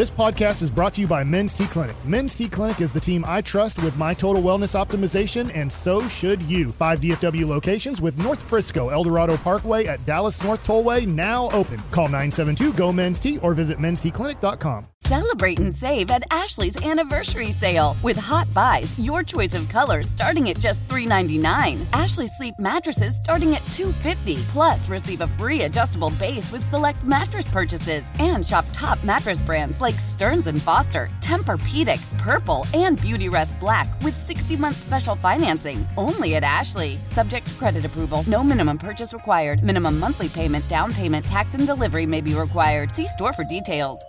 This podcast is brought to you by Men's T Clinic. Men's T Clinic is the team I trust with my total wellness optimization, and so should you. Five DFW locations with North Frisco, Eldorado Parkway at Dallas North Tollway now open. Call 972 GO Men's T or visit mensteclinic.com. Celebrate and save at Ashley's anniversary sale with hot buys, your choice of colors starting at just $3.99. Ashley Sleep mattresses starting at $2.50. Plus, receive a free adjustable base with select mattress purchases and shop top mattress brands like Stearns and Foster, Tempur-Pedic, Purple, and Beautyrest Black with 60-month special financing. Only at Ashley. Subject to credit approval. No minimum purchase required. Minimum monthly payment, down payment, tax, and delivery may be required. See store for details.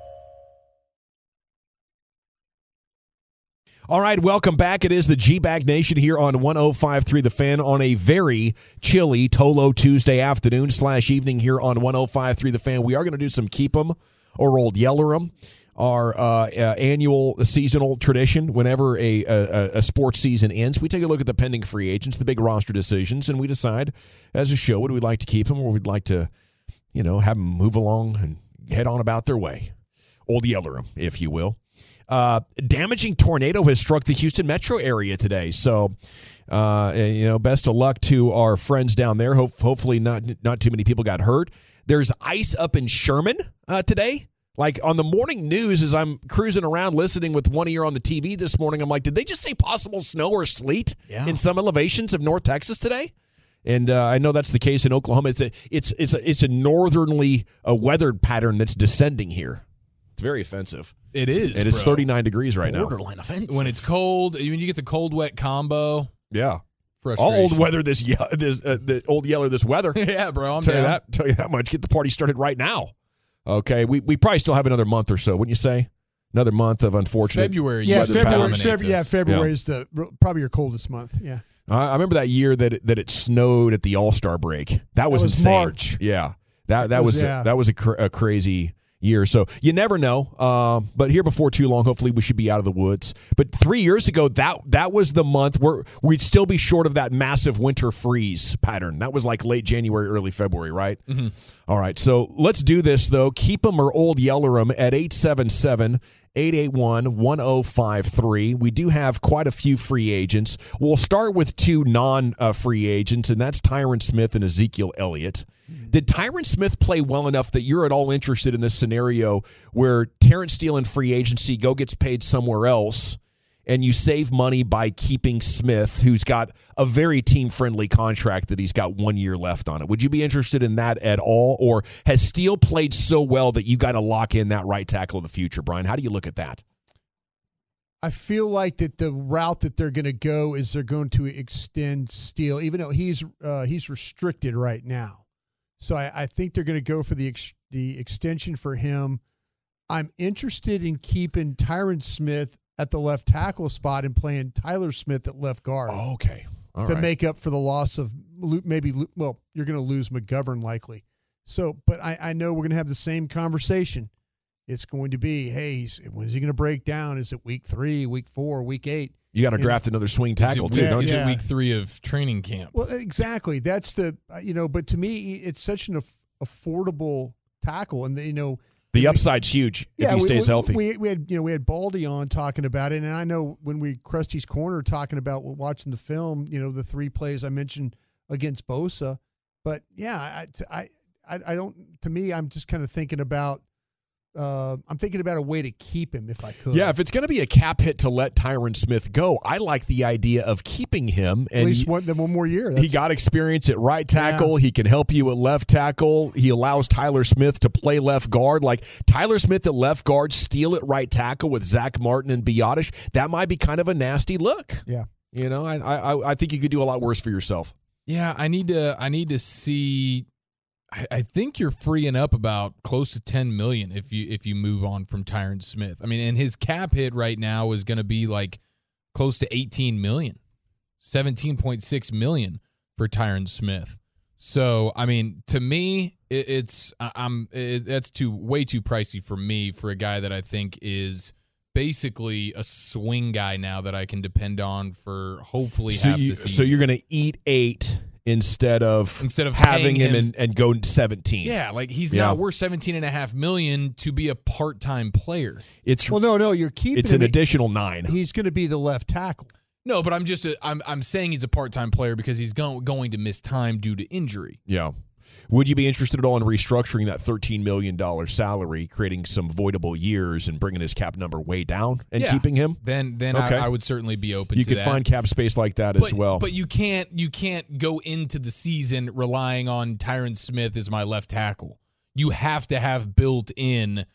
All right, welcome back. It is the G Bag Nation here on 105.3 The Fan on a very chilly Tolo Tuesday afternoon slash evening here on 105.3 The Fan. We are going to do some Keep 'em or Old Yeller 'em, our uh, uh, annual seasonal tradition. Whenever a, a, a sports season ends, we take a look at the pending free agents, the big roster decisions, and we decide as a show would we like to keep them or we'd like to, you know, have them move along and head on about their way. Old Yeller 'em, if you will. Uh, damaging tornado has struck the Houston metro area today. So, uh, you know, best of luck to our friends down there. Hope, hopefully, not not too many people got hurt. There's ice up in Sherman uh, today. Like on the morning news, as I'm cruising around listening with one ear on the TV this morning, I'm like, did they just say possible snow or sleet Yeah. in some elevations of North Texas today? And uh, I know that's the case in Oklahoma. It's a it's it's a, it's a northernly uh, weathered pattern that's descending here. It's very offensive. It is. And it's bro. 39 degrees right now. Borderline offensive. When it's cold, when you get the cold wet combo, Yeah. All old weather this ye- this uh, the old yeller this weather. yeah, bro. I'm tell you that tell you that much. Get the party started right now. Okay, we we probably still have another month or so, wouldn't you say? Another month of unfortunate February. Yeah, February. February yeah. February Yeah. is the probably your coldest month. Yeah. I I remember that year that it, that it snowed at the All Star break. That was, was insane. March. Yeah, that that was was, yeah. that was a, cr- a crazy year. So you never know. Uh, but here before too long, hopefully we should be out of the woods. But three years ago, that that was the month where we'd still be short of that massive winter freeze pattern. That was like late January, early February, right? All right. So let's do this though. Keep 'em or old yeller 'em at 877 881 1053. We do have quite a few free agents. We'll start with two non uh, free agents, and that's Tyron Smith and Ezekiel Elliott. Did Tyron Smith play well enough that you're at all interested in this scenario where Terence Steele in free agency go gets paid somewhere else? and you save money by keeping Smith, who's got a very team friendly contract that he's got one year left on it. Would you be interested in that at all? Or has Steele played so well that you got to lock in that right tackle of the future, Brian? How do you look at that? I feel like that the route that they're going to go is they're going to extend Steele, even though he's uh, he's restricted right now. So I, I think they're going to go for the ex- the extension for him. I'm interested in keeping Tyron Smith at the left tackle spot and playing Tyler Smith at left guard oh, okay. All to right. make up for the loss of maybe well you're going to lose McGovern likely. So, but I, I know we're going to have the same conversation. It's going to be, hey, when is he going to break down? Is it week three, week four, week eight? you got to draft another swing tackle, is too, it, week, don't is you? it week three of training camp? Well, exactly. That's the uh, you know, but to me, it's such an aff- affordable tackle, and you know, The we- upside's huge if he we- stays we, healthy. We, we had you know we had Baldy on talking about it, and I know when we Krusty's Corner talking about watching the film, you know, the three plays I mentioned against Bosa, but yeah, I I I, I don't. To me, I'm just kind of thinking about. Uh, I'm thinking about a way to keep him if I could. yeah, if it's going to be a cap hit to let Tyron Smith go, I like the idea of keeping him. And at least y- one, then one more year. He got experience at right tackle. He can help you at left tackle. He allows Tyler Smith to play left guard. Like Tyler Smith at left guard, Steele at right tackle with Zack Martin and Biadasz. That might be kind of a nasty look. Yeah. You know, I I, I think you could do a lot worse for yourself. Yeah, I need to. I need to see. I, I think you're freeing up about close to 10 million if you if you move on from Tyron Smith. I mean, and his cap hit right now is going to be like close to 18 million, 17.6 million for Tyron Smith. So, I mean, to me, it, it's I'm it, that's too way too pricey for me for a guy that I think is basically a swing guy now that I can depend on for hopefully So, half you, the season. so you're going to eat eight instead of Instead of having him, him- and, and go 17. Yeah, like he's Yeah. not worth 17 and a half million to be a part-time player. It's Well, no, no, you're keeping it's an him. additional nine. He's going to be the left tackle. No, but I'm just a, I'm I'm saying he's a part-time player because he's going going to miss time due to injury. Yeah. Would you be interested at all in restructuring that $13 million salary, creating some voidable years and bringing his cap number way down and Yeah. keeping him? Then then Okay. I, I would certainly be open You could that. find cap space like that but, as well. But you can't you can't go into the season relying on Tyron Smith as my left tackle. You have to have built in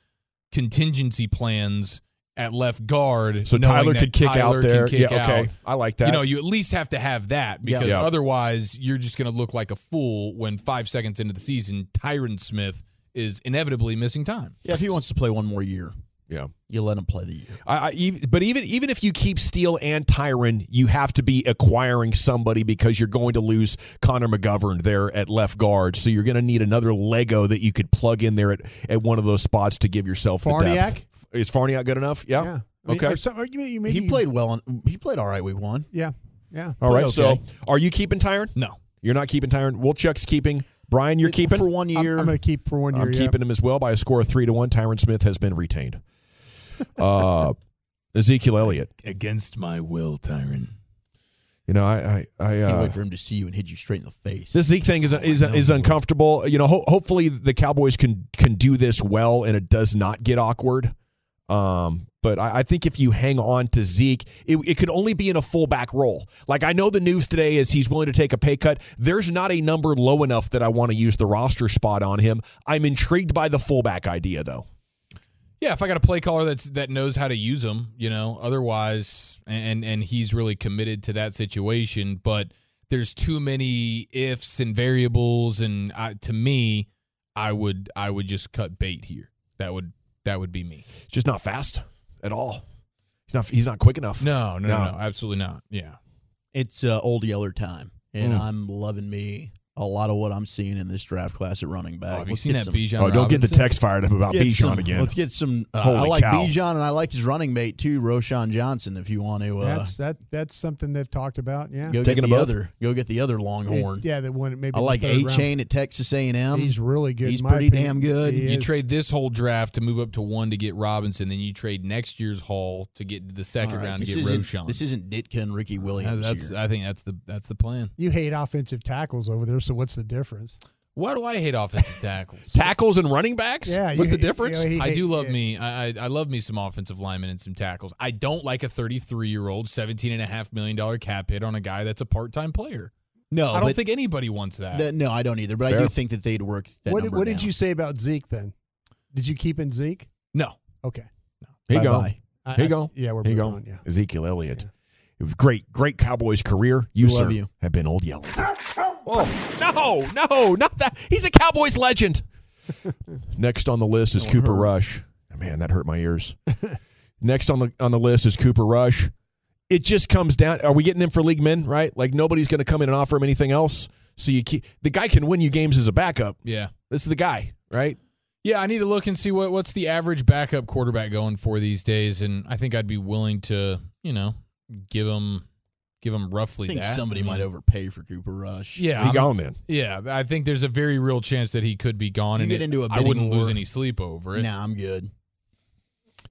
contingency plans at left guard. so Tyler could kick Tyler out there. kick yeah, okay. out. I like that. You know, you at least have to have that because Yeah. otherwise you're just going to look like a fool when five seconds into the season, Tyron Smith is inevitably missing time. Yeah, if he wants to play one more year, yeah. you let him play the year. I, I, but even even if you keep Steele and Tyron, you have to be acquiring somebody because you're going to lose Connor McGovern there at left guard. So you're going to need another Lego that you could plug in there at, at one of those spots to give yourself the Farniok? depth. Is Farniok good enough? Yeah. Yeah. I mean, Okay. Or some, or you, you maybe He played well. On, he played all right week one. Yeah. Yeah. All right. okay. So are you keeping Tyron? No. You're not keeping Tyron. Wolchuk's keeping. Brian, you're keeping. for one I'm, year. I'm going to keep for one year. I'm yeah. keeping him as well by a score of three to one. Tyron Smith has been retained. Uh, Ezekiel Elliott. Against my will, Tyron. You know, I I, I Can't uh, wait for him to see you and hit you straight in the face. This Zeke thing is is, is uncomfortable. You know, ho- hopefully the Cowboys can can do this well and it does not get awkward. Um, but I, I think if you hang on to Zeke, it, it could only be in a fullback role. Like I know the news today is he's willing to take a pay cut. There's not a number low enough that I want to use the roster spot on him. I'm intrigued by the fullback idea though. Yeah, if I got a play caller that's that knows how to use him, you know, otherwise, and and he's really committed to that situation. But there's too many ifs and variables, and I, to me, I would I would just cut bait here. That would that would be me. Just not fast at all. He's not he's not quick enough. No, no, no, No. no absolutely not. Yeah. It's uh, old Yeller time, and Mm. I'm loving me a lot of what I'm seeing in this draft class at running back. Oh, have you Let's seen get that some- Bijan? Oh, don't get the Robinson? text fired up about let's get Bijan some- again. Let's get some. Uh, Holy I like cow. Bijan, and I like his running mate too, Roschon Johnson. If you want to, uh, That's that. That's something they've talked about. Yeah. go Taking get the both? other. Go get the other Longhorn. Yeah, the one maybe. I in the like third A round. Chain at Texas A&M. He's really good. He's in my pretty opinion. damn good. He You is. trade this whole draft to move up to one to get Robinson, then you trade next year's haul to get the second All right, round to this get isn't, Roshan. This isn't Ditka and Ricky Uh, Williams that's here. I think that's the that's the plan. You hate offensive tackles over there, so what's the difference? Why do I hate offensive tackles? Tackles and running backs? Yeah, What's you- the difference? you know, he- I do love yeah. me. I, I I love me some offensive linemen and some tackles. I don't like a 33 year old, 17 and a half million dollar cap hit on a guy that's a part time player. no, I don't think anybody wants that. th- no, I don't either. But I do think that they'd work that What, number what did you say about Zeke then? Did you keep in Zeke? no, Okay. Here you go. Bye-bye. Here you go. Yeah, we're Here you moving go. on. Yeah. Ezekiel Elliott. It was great, great Cowboys career. You, We love sir, you. have been old yellow. Oh no, no, not that. He's a Cowboys legend. Next on the list is Cooper Rush. Man, that hurt my ears. Next on the on the list is Cooper Rush. It just comes down. Are we getting him for league men? Right? Like nobody's going to come in and offer him anything else. So you keep, the guy can win you games as a backup. yeah, This is the guy, right? yeah. I need to look and see what what's the average backup quarterback going for these days, and I think I'd be willing to you know give him give him I roughly think that. somebody I mean, might mm-hmm. overpay for Cooper Rush. Yeah, He I'm- gone then. Yeah, I think there's a very real chance that he could be gone, You and get it- into a I wouldn't bidding lose any sleep over it. Nah, I'm good.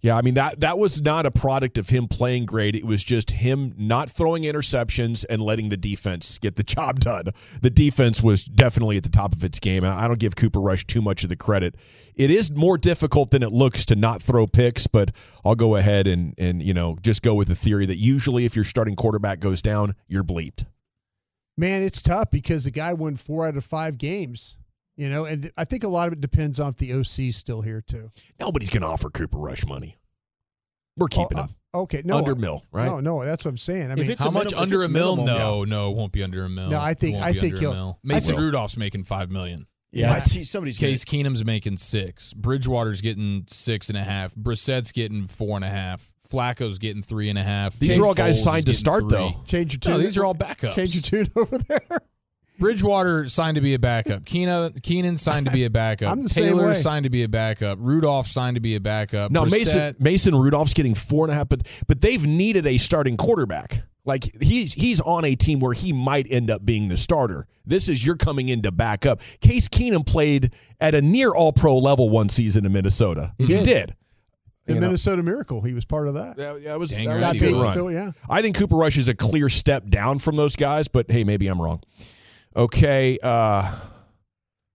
Yeah, I mean that that was not a product of him playing great. It was just him not throwing interceptions and letting the defense get the job done. The defense was definitely at the top of its game. I don't give Cooper Rush too much of the credit. It is more difficult than it looks to not throw picks, but I'll go ahead and and you know just go with the theory that usually if your starting quarterback goes down, you're bleeped. Man, it's tough because the guy won four out of five games. You know, and I think a lot of it depends on if the OC's still here too. Nobody's going to offer Cooper Rush money. We're keeping Oh, him uh, okay, no, under mill, right? No, no, that's what I'm saying. I If mean, it's How much minim- if under a mill? minimum, No, no, it won't be under a mill. No, I think- It won't I think he'll- mil. Mason think- Rudolph's making five million. Yeah, What? see, somebody's Case Keenum's making six. Bridgewater's getting six and a half. Brissett's getting four and a half. Flacco's getting three and a half. These Jay are all guys Foles signed to start, three. though. change your tune. No, these are all backups. Change your tune over there. Bridgewater signed to be a backup. Keenum Keenum signed to be a backup. I'm the same Taylor way. signed to be a backup. Rudolph signed to be a backup. No, Mason Brissett- Mason Rudolph's getting four and a half, but but they've needed a starting quarterback. Like he's he's on a team where he might end up being the starter. This is you're coming in to back up. Case Keenum played at a near all pro level one season in Minnesota. He did. did. The You know. Minnesota Miracle. He was part of that. Yeah, yeah, it was, Dang that right was a he good was. run. So, yeah. I think Cooper Rush is a clear step down from those guys, but hey, maybe I'm wrong. Okay, uh,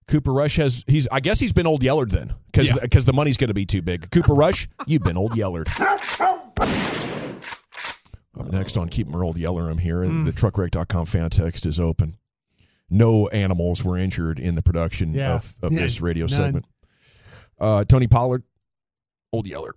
Cooper Rush has he's I guess he's been old yellered then because Yeah. because the money's going to be too big. Cooper Rush, you've been old Yellard. Up next on Keep or Old Yeller, I'm here, and the truckwreck.com fan text is open. No animals were injured in the production Yeah. of, of Yeah, this radio none. segment. Uh, Tony Pollard, old Yeller.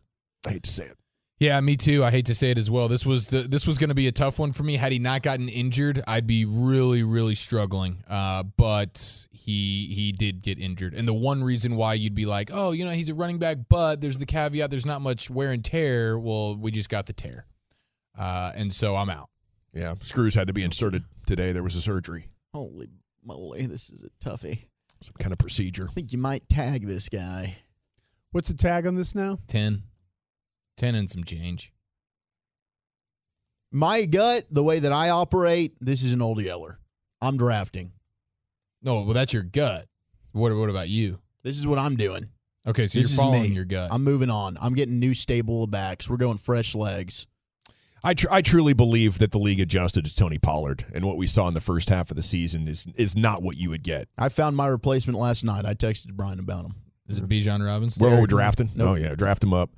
I hate to say it. Yeah, me too. I hate to say it as well. This was the this was going to be a tough one for me. Had he not gotten injured, I'd be really, really struggling. Uh, but he he did get injured, and the one reason why you'd be like, oh, you know, he's a running back, but there's the caveat: there's not much wear and tear. Well, we just got the tear, uh, and so I'm out. Yeah, screws had to be inserted today. There was a surgery, Holy moly, this is a toughie. some kind of procedure. I think you might tag this guy. What's the tag on this now? 10. 10 and some change. My gut, the way that I operate, this is an old Yeller. I'm drafting. No, well, that's your gut. What what about you? This is what I'm doing. Okay, so This you're following me. your gut. I'm moving on. I'm getting new stable backs. We're going fresh legs. I tr- I truly believe that the league adjusted to Tony Pollard, and what we saw in the first half of the season is is not what you would get. I found my replacement last night. I texted Brian about him. Is it Bijan Robinson? Where are we drafting? Nope. Oh yeah, draft him up.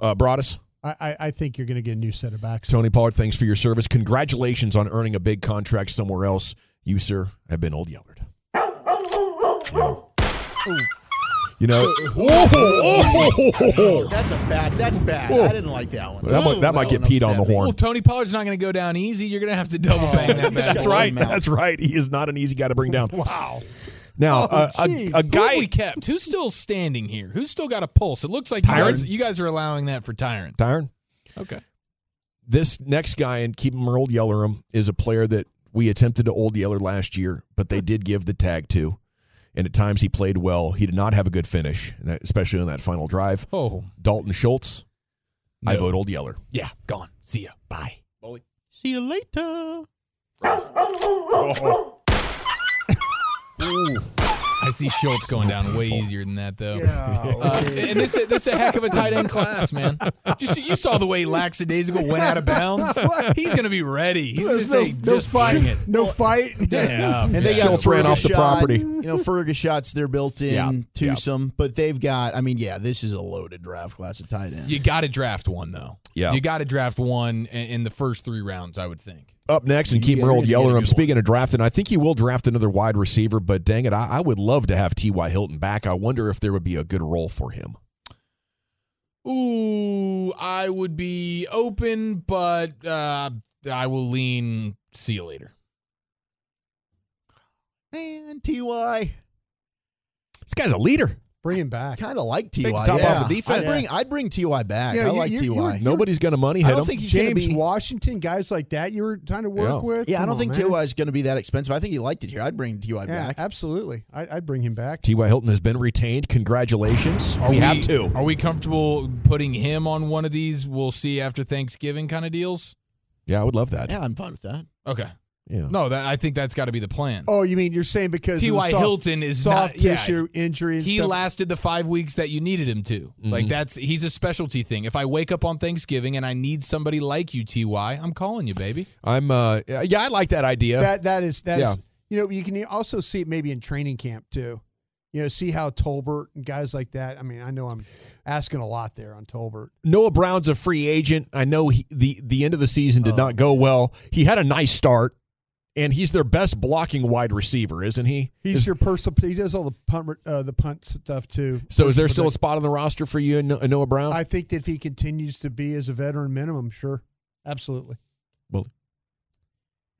Uh, Broaddus, I, I, I think you're going to get a new set of backs. Tony Pollard, thanks for your service. Congratulations on earning a big contract somewhere else. You sir have been old Yellard. Yeah. You know, Oh, that's a bad. That's bad. Whoa. I didn't like that one. That might- that might get one peed on the horn. Well, Tony Pollard's not going to go down easy. You're going to have to double bang that that's right. That's right. He is not an easy guy to bring down. Wow. Now, Oh, uh, a, a guy have we kept? Who's still standing here? Who's still got a pulse? It looks like you guys, you guys are allowing that for Tyron. Tyron. Okay. this next guy and keep him or old Yellerum is a player that we attempted to old Yeller last year, but they did give the tag to. And at times he played well. He did not have a good finish, especially on that final drive. Oh, Dalton Schultz, I vote old Yeller. yeah. Gone. See ya. Bye. See you later. I see Schultz going down way easier than that, though. Yeah. Uh, and this this a heck of a tight end class, man. Just you saw the way lackadaisical went out of bounds. He's going to be ready. He's going to There's no, say, no fight. it. No fight. Yeah. And they got Schultz ran off the property. You know, Fergus shots they're built in Yeah, to yeah. some, but they've got. I mean, yeah, this is a loaded draft class of tight end. You got to draft one though. Yeah. You got to draft one in, in the first three rounds, I would think. Up next, and keep get- him or old you get a Yeller. I'm speaking of drafting. I think he will draft another wide receiver, but dang it, I, I would love to have T.Y. Hilton back. I wonder if there would be a good role for him. Ooh, I would be open, but uh, I will lean. See you later. Man, Ty, This guy's a leader. Bring him back. kind of like Ty. Top yeah. off the defense. I'd bring, I'd bring Ty back. Yeah, I you- like you- Ty. you were- Nobody's going to money hit I don't him. think he's going to James be. Washington, guys like that you were trying to work Yeah. with. Yeah, I don't on, think man. Ty is going to be that expensive. I think he liked it here. I'd bring Ty Yeah, back. absolutely. I, I'd bring him back. T.Y. Hilton has been retained. Congratulations. Are we, have two. Are we comfortable putting him on one of these? We'll see after Thanksgiving kind of deals. Yeah, I would love that. Yeah, I'm fine with that. Okay. Yeah. No, that I think that's got to be the plan. Oh, you mean you're saying because T.Y. soft- Hilton is soft not yeah, tissue injury? and He stuff? lasted the five weeks that you needed him to. Like that's he's a specialty thing. If I wake up on Thanksgiving and I need somebody like you, Ty, I'm calling you, baby. I'm. Uh, yeah, I like that idea. that that is that is Yeah. you know you can also see it maybe in training camp too. You know, see how Tolbert and guys like that. I mean, I know I'm asking a lot there on Tolbert. Noah Brown's a free agent. I know he, the the end of the season Oh. did not go well. He had a nice start, and he's their best blocking wide receiver, isn't he? He's Is- your personal. He does all the punt uh, the punt stuff too. so is there still a spot on the roster for you and Noah Brown? I think that if he continues to be as a veteran minimum, sure, absolutely. Well,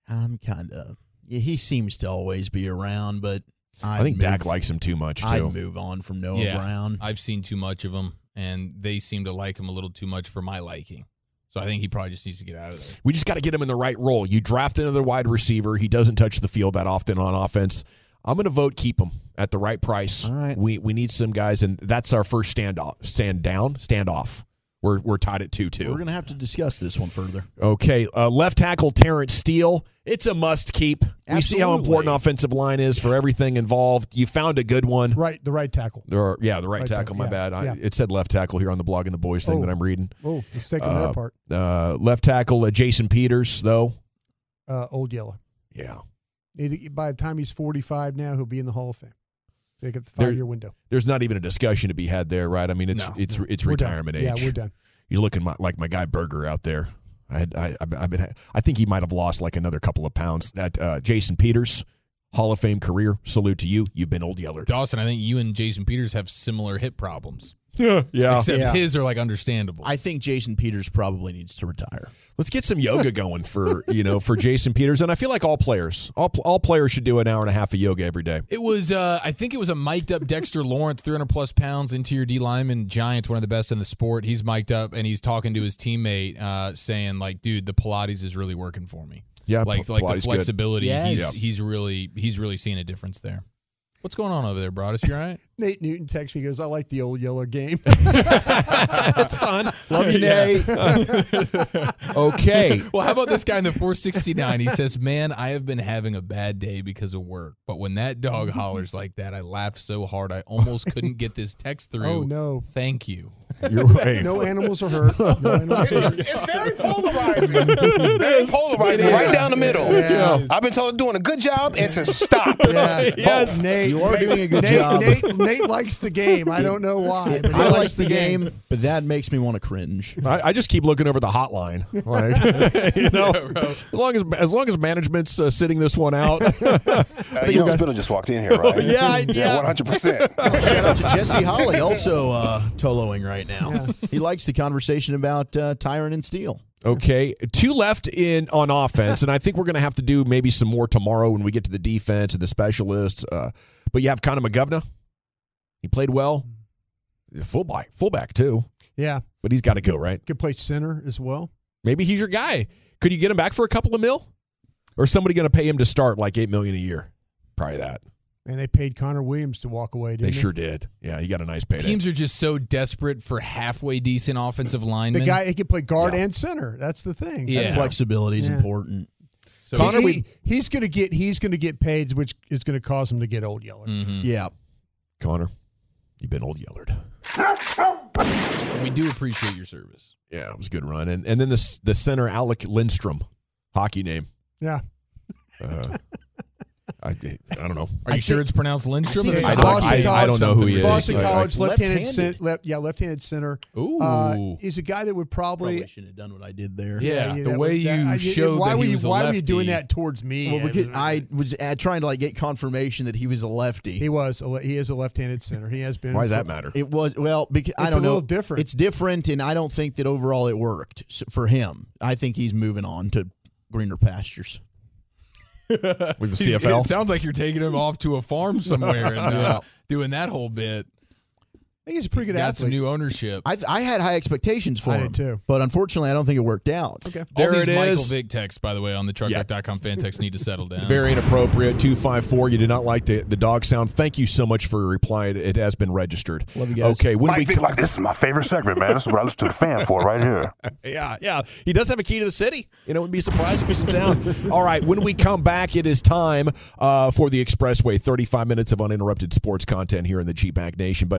I'm kind of. Yeah, he seems to always be around, but I'd I think Dak likes him too much I'd too. move on from Noah Yeah. Brown. I've seen too much of him, and they seem to like him a little too much for my liking. So I think he probably just needs to get out of there. We just got to get him in the right role. You draft another wide receiver. He doesn't touch the field that often on offense. I'm going to vote keep him at the right price. All right. We we need some guys, and that's our first stand off, stand down, stand off. We're we're tied at two two. We're going to have to discuss this one further. Okay, uh, left tackle Terence Steele. It's a must keep. We see how important offensive line is for everything involved. You found a good one. Right, the right tackle. There are, yeah, the right, Right tackle. tackle, My yeah, bad. I, yeah. It said left tackle here on the blog and the boys thing Oh. that I'm reading. Oh, it's taking Uh, that apart. Uh, left tackle uh, Jason Peters, though. Uh, old yellow. Yeah, by the time he's 45 now, he'll be in the Hall of Fame. They get the five year window. there's not even a discussion to be had there, right? I mean, it's No, it's no. it's We're done. retirement Yeah, age. we're done. He's looking my, like my guy Berger out there. I had I I've been- I've been I think he might have lost like another couple of pounds. That uh, Jason Peters, Hall of Fame career. Salute to you. You've been old yeller. Dawson, I think you and Jason Peters have similar hip problems. Yeah, yeah. Except Yeah. his are like understandable. I think Jason Peters probably needs to retire. Let's get some yoga going for you know for Jason Peters, and I feel like all players, all all players should do an hour and a half of yoga every day. It was, uh, I think it was a mic'd up Dexter Lawrence, 300 plus pounds, interior D lineman, Giants, one of the best in the sport. He's mic'd up and he's talking to his teammate, uh, saying like, "Dude, the Pilates is really working for me. Yeah, like P- like Pilates the flexibility. Yes. He's Yeah. he's really he's really seeing a difference there. What's going on over there, Broaddus? You all right? Nate Newton texts me, he goes, I like the old yellow game. That's fun. Love you, Nate. Okay. Well, how about this guy in the 469? He says, Man, I have been having a bad day because of work. But when that dog hollers like that, I laugh so hard I almost couldn't get this text oh, through. Oh, no. Thank you. You're right. no animals are hurt. No animals are hurt. It's very polarizing. very polarizing, right down the middle. Yeah. I've been told I'm doing a good job and to stop. Yeah. Yes. Nate, You are doing a good Nate, job. Nate, Nate likes the game. I don't know why, but he I like likes the game, but that makes me want to cringe. I, I just keep looking over the hotline. Like, you know, as long as as long as management's uh, sitting this one out. Uh, you know, Spittle just walked in here, right? Yeah, I- yeah. 100%. Shout out to Jesse Holley, also uh, toloing right now. He likes the conversation about uh, Tyron and Steele. Okay, two left in on offense, and I think we're going to have to do maybe some more tomorrow when we get to the defense and the specialists. Uh, but you have Connor McGovern. He played well. Fullback, fullback too, Yeah, but he's got to go right. could play center as well. Maybe he's your guy. Could you get him back for a couple of mil, or is somebody going to pay him to start like eight million a year? Probably that. And they paid Connor Williams to walk away. Didn't They sure did. Yeah, he got a nice payday. Teams are just so desperate for halfway decent offensive linemen. The guy he can play guard Yeah. and center. That's the thing. Yeah. That flexibility is Yeah. important. So Connor, he, we- he's going to get he's going to get paid, which is going to cause him to get old yeller. Mhm. Yeah. Connor, you've been old yellered. we do appreciate your service. Yeah, it was a good run. And and then the the center Alec Lindstrom, hockey name. Yeah, Uh, I I don't know. Are you sure it's pronounced Lindstrom? think or it's is it I don't- I- I don't know who he is. Boston College, left-handed, left-handed. left, yeah, left-handed center. Ooh. Uh, he's a guy that would probably. Probably shouldn't have done what I did there. Yeah, the way would- that- you I- showed why that were he you, was Why were you doing that towards me? Well, because I was uh, trying to like get confirmation that he was a lefty. he was a, le- he is a left-handed center. He has been. Why does that matter? It was well because I don't a know. little different. It's different, and I don't think that overall it worked for him. I think he's moving on to greener pastures. With the CFL. It sounds like you're taking him off to a farm somewhere and uh, doing that whole bit. I think he's a pretty good Got some new ownership. I, I had high expectations for I him did too. but unfortunately, I don't think it worked out. okay. All There these it Michael is. Vick texts, by the way, on the truckback.com fan text need to settle down. Very inappropriate. Two five four. You did not like the, the dog sound. Thank you so much for your reply. It, it has been registered. Love you guys. Okay, when we Vick, come, like, this is my favorite segment, man. This is what I listen to the fan for right here. yeah, yeah, he does have a key to the city. You know, it would be surprised if he's in town. All right, when we come back, it is time uh, for the Expressway. Thirty five minutes of uninterrupted sports content here in the G Bag Nation. But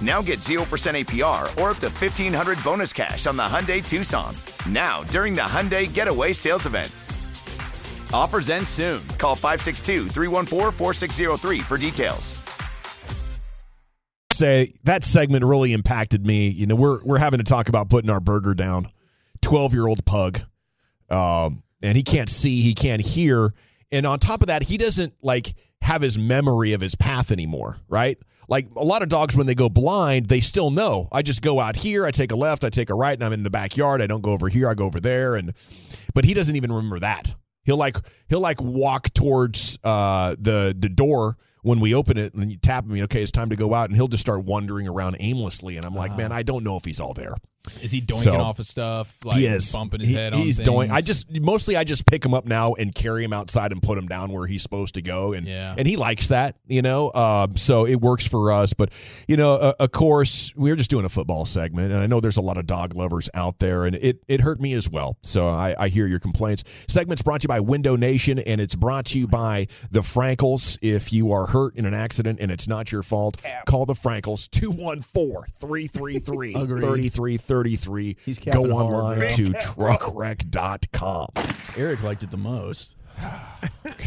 Now get 0% APR or up to 1500 bonus cash on the Hyundai Tucson. Now, during the Hyundai Getaway Sales Event. Offers end soon. Call 562 314 4603 for details. Say that segment really impacted me. You know, we're we're having to talk about putting our burger down. Twelve year old pug, um, and he can't see, he can't hear, and on top of that, he doesn't like have his memory of his path anymore. Right? Like a lot of dogs, when they go blind, they still know. I just go out here, I take a left, I take a right, and I'm in the backyard. I don't go over here, I go over there, and but he doesn't even remember that. He'll like he'll like walk towards uh, the the door when we open it, and then you tap him. Okay, it's time to go out, and he'll just start wandering around aimlessly. And I'm like, man, I don't know if he's all there. Is he doinking so, off of stuff? Like he is. bumping his he, head he's on He's doing. I just mostly I just pick him up now and carry him outside and put him down where he's supposed to go, and yeah. and he likes that, you know. Um, so it works for us, but you know, uh, of course, we are just doing a football segment, and I know there's a lot of dog lovers out there, and it it hurt me as well. So I, I hear your complaints. Segments brought to you by Window Nation, and it's brought to you by the Frankels. If you are hurt in an accident and it's not your fault, call the Frankels 214 333 3330 33. He's go online to truckwreck.com. Eric liked it the most.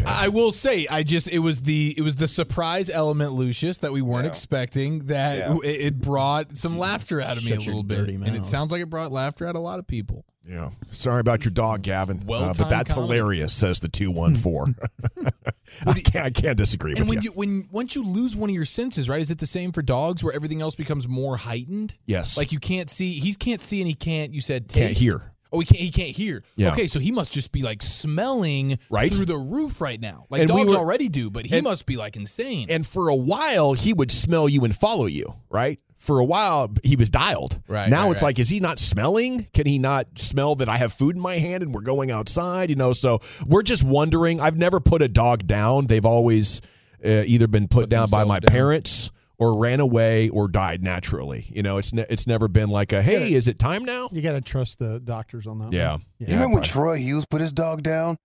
I will say, I just it was the it was the surprise element, Lucius, that we weren't Yeah. expecting. That Yeah. it, it brought some laughter out of me a your little bit, dirty and it sounds like it brought laughter out of a lot of people. Yeah. Sorry about your dog, Gavin. Uh, but that's comedy. hilarious, says the 214. I, can't, I can't disagree And with when you. you when once you lose one of your senses, right? Is it the same for dogs where everything else becomes more heightened? Yes. Like you can't see, he can't see, and he can't. You said taste. Can't hear. Oh, he can't. He can't hear. Yeah. Okay, so he must just be like smelling Right. through the roof right now. Like And we dogs were- already do, but he and- must be like insane. And for a while, he would smell you and follow you, right? For a while, he was dialed. Right, Now right, it's right. like, is he not smelling? Can he not smell that I have food in my hand and we're going outside? You know, so we're just wondering. I've never put a dog down. They've always uh, either been put, Put down by my down. parents or ran away or died naturally. You know, it's ne- it's never been like a hey, is it time now? You got to trust the doctors on that. Yeah. one. You remember when Troy Hughes put his dog down?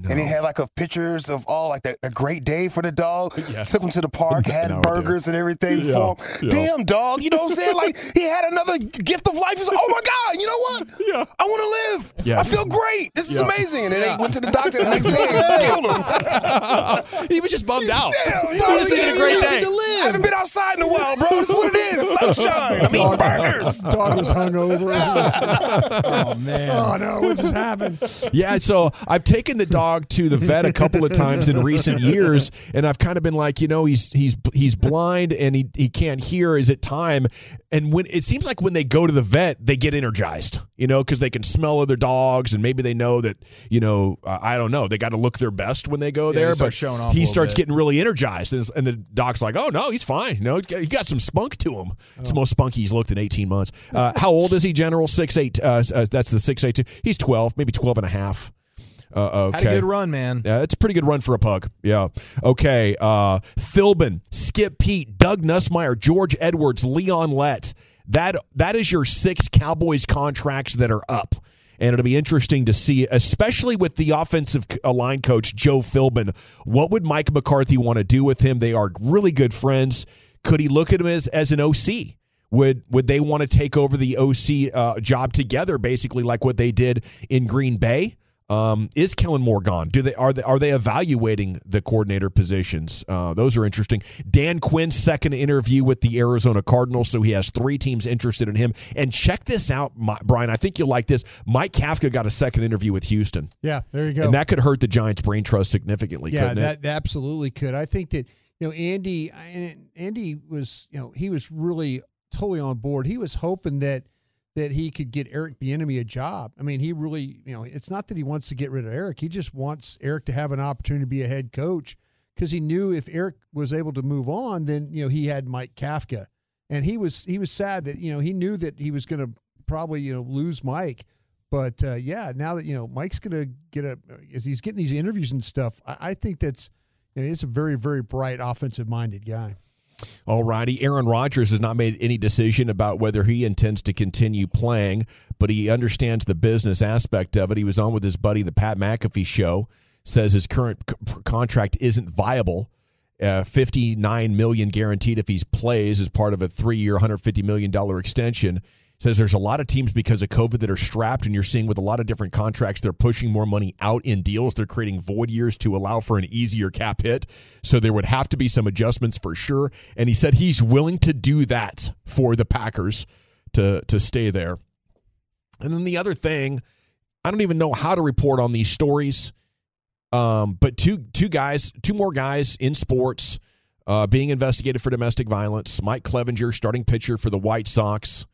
No. And he had like a pictures of all like the, a great day for the dog. Yes. Took him to the park, had No, burgers and everything Yeah, for him. yeah. Damn dog, you know what I'm saying? Like he had another gift of life. He's like, oh my god, you know what? Yeah. I want to live. Yes. I feel great. This is amazing. And then he went to the doctor the next day and killed him. he was just bummed out. Damn, he was having a great day. I haven't been outside in a while, bro. That's what it is. Sunshine. I mean burgers. Dog was hungover. oh man! Oh no! What just happened? Yeah, so I've taken the dog to the vet a couple of times in recent years, and I've kind of been like, you know, he's he's he's blind and he he can't hear. Is it time? And when it seems like when they go to the vet, they get energized, you know, because they can smell other dogs and maybe they know that, you know, uh, I don't know, they got to look their best when they go they there. but he starts bit. getting really energized, and, and the doc's like, oh no, he's fine. You know, he got- got some spunk to him. It's the most spunky he's looked in 18 months. Uh, how old is he, General? Six eight. Uh, uh, that's the six eight two. He's 12, maybe 12 and a half. Uh, okay. Had a good run, man. Yeah, it's a pretty good run for a pug. Yeah. Okay. Uh, Philbin, Skip Peete, Doug Nussmeier, George Edwards, Leon Lett. That that is your six Cowboys contracts that are up. And it'll be interesting to see, especially with the offensive uh, line coach, Joe Philbin. What would Mike McCarthy want to do with him? They are really good friends. Could he look at him as, as an OC? Would would they want to take over the OC uh, job together, basically like what they did in Green Bay? Um, is Kellen Moore gone? Do they are they are they evaluating the coordinator positions? Uh, those are interesting. Dan Quinn's second interview with the Arizona Cardinals, so he has three teams interested in him. And check this out, Brian. I think you'll like this. Mike Kafka got a second interview with Houston, Yeah, there you go. and that could hurt the Giants' brain trust significantly. yeah, couldn't that, that absolutely could. I think that you know, Andy and Andy was, you know, he was really totally on board. He was hoping that that he could get Eric Bieniemy a job. I mean, he really, you know, it's not that he wants to get rid of Eric. He just wants Eric to have an opportunity to be a head coach because he knew if Eric was able to move on, then you know he had Mike Kafka, and he was he was sad that you know he knew that he was going to probably you know lose Mike. But uh, yeah, now that you know Mike's going to get a as he's getting these interviews and stuff, I, I think that's you know, he's a very very bright offensive minded guy. All righty. Aaron Rodgers has not made any decision about whether he intends to continue playing, but he understands the business aspect of it. He was on with his buddy, the Pat McAfee show, says his current c- contract isn't viable. Uh, 59 million guaranteed if he plays as part of a three-year 150 million dollar extension says there's a lot of teams because of covid that are strapped and you're seeing with a lot of different contracts they're pushing more money out in deals. They're creating void years to allow for an easier cap hit. So there would have to be some adjustments for sure. And he said he's willing to do that for the packers to to stay there. And then the other thing i don't even know how to report on these stories. Um, but two two guys, two more guys in sports uh, being investigated for domestic violence. Mike Clevenger, starting pitcher for the White Sox,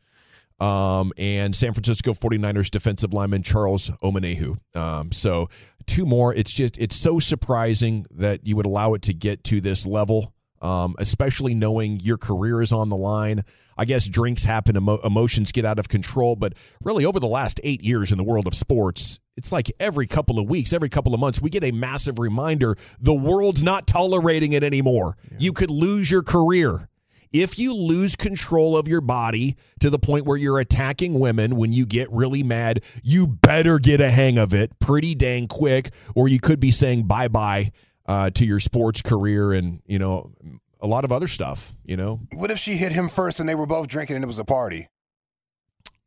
um, and San Francisco 49ers defensive lineman Charles Omenihu. Um, so two more. It's just it's so surprising that you would allow it to get to this level. Um, especially knowing your career is on the line. I guess drinks happen, emo- emotions get out of control, but really over the last eight years in the world of sports, it's like every couple of weeks, every couple of months, we get a massive reminder the world's not tolerating it anymore. Yeah. You could lose your career. If you lose control of your body to the point where you're attacking women when you get really mad, you better get a hang of it pretty dang quick, or you could be saying bye bye uh, to your sports career and, you know, a lot of other stuff, you know. What if she hit him first and they were both drinking and it was a party?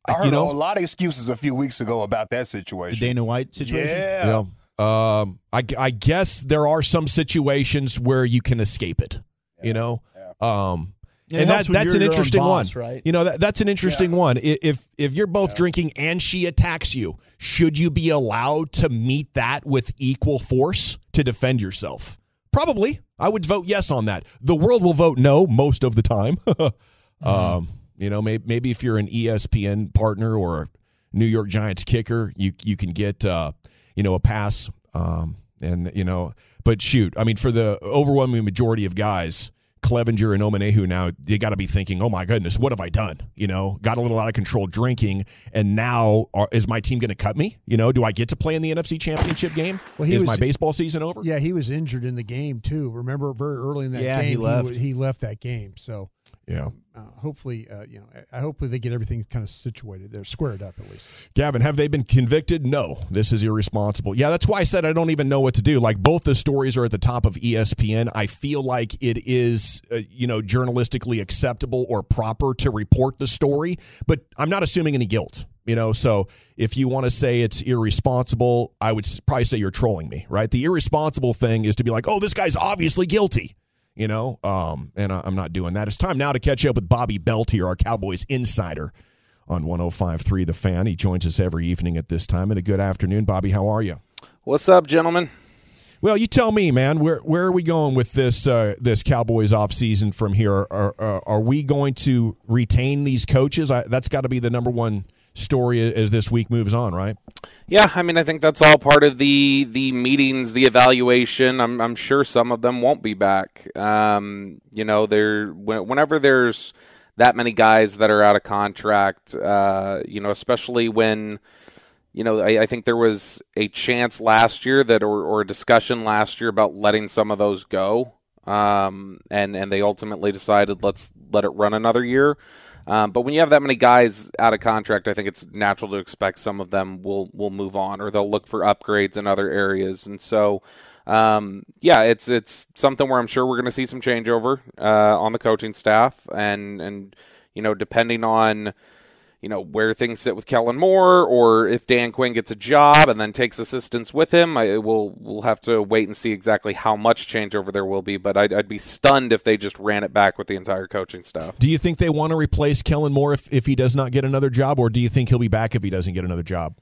I heard you know, a lot of excuses a few weeks ago about that situation. The Dana White situation? Yeah. yeah. Um, I, I guess there are some situations where you can escape it, yeah. you know? Yeah. Um, and, and that, that's an interesting boss, one, right? You know that that's an interesting yeah. one. If if you're both yeah. drinking and she attacks you, should you be allowed to meet that with equal force to defend yourself? Probably. I would vote yes on that. The world will vote no most of the time. mm-hmm. um, you know, maybe, maybe if you're an ESPN partner or a New York Giants kicker, you you can get uh, you know a pass. Um, and you know, but shoot, I mean, for the overwhelming majority of guys, Clevenger and Omenihu now, you got to be thinking, oh my goodness, what have I done? You know, got a little out of control drinking, and now are, is my team going to cut me? You know, do I get to play in the NFC Championship game? Well, is was, my baseball season over? Yeah, he was injured in the game too. Remember, very early in that yeah, game, he left. He, he left that game. So yeah. Uh, hopefully, uh, you know, I hopefully they get everything kind of situated. They're squared up at least. Gavin, have they been convicted? No. This is irresponsible. Yeah, that's why I said I don't even know what to do. Like both the stories are at the top of ESPN. I feel like it is, uh, you know, journalistically acceptable or proper to report the story, but I'm not assuming any guilt. You know, so if you want to say it's irresponsible, I would probably say you're trolling me, right? The irresponsible thing is to be like, oh, this guy's obviously guilty you know, um, and I, am not doing that. It's time now to catch up with Bobby Belt here, our Cowboys insider on 105.3 The Fan. He joins us every evening at this time. And a good afternoon, Bobby. How are you? What's up, gentlemen? Well, you tell me, man. Where where are we going with this uh, this Cowboys off season from here? Are, are, are we going to retain these coaches? I, that's got to be the number one story as this week moves on, right? Yeah, I mean, I think that's all part of the the meetings, the evaluation. I'm I'm sure some of them won't be back. Um, you know, there whenever there's that many guys that are out of contract, uh, you know, especially when you know, I, I, think there was a chance last year that, or, or, a discussion last year about letting some of those go, um, and and they ultimately decided let's let it run another year. Um, but when you have that many guys out of contract, I think it's natural to expect some of them will will move on or they'll look for upgrades in other areas. And so, um, yeah, it's it's something where I'm sure we're going to see some changeover uh, on the coaching staff, and and you know depending on you know where things sit with Kellen Moore, or if Dan Quinn gets a job and then takes assistants with him. I will we'll have to wait and see exactly how much changeover there will be. But I'd, I'd, be stunned if they just ran it back with the entire coaching staff. Do you think they want to replace Kellen Moore if if he does not get another job, or do you think he'll be back if he doesn't get another job?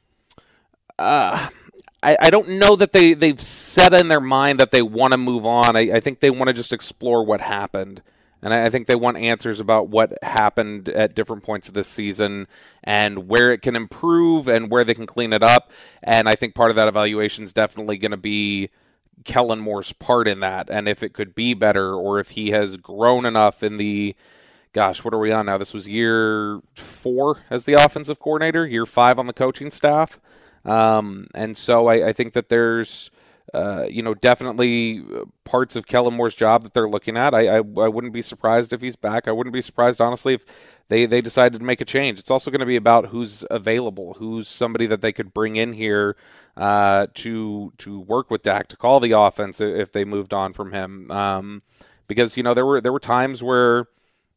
Uh, I, I don't know that they, they've set in their mind that they want to move on. I, I think they want to just explore what happened. And I, think they want answers about what happened at different points of this season and where it can improve and where they can clean it up. And I think part of that evaluation is definitely going to be Kellen Moore's part in that and if it could be better or if he has grown enough in the gosh, what are we on now? This was year four as the offensive coordinator, year five on the coaching staff. Um, and so I, I, think that there's, uh, you know, definitely parts of Kellen Moore's job that they're looking at. I, I, I, wouldn't be surprised if he's back. I wouldn't be surprised, honestly, if they, they decided to make a change. It's also going to be about who's available, who's somebody that they could bring in here uh, to to work with Dak to call the offense if they moved on from him. Um, because you know there were there were times where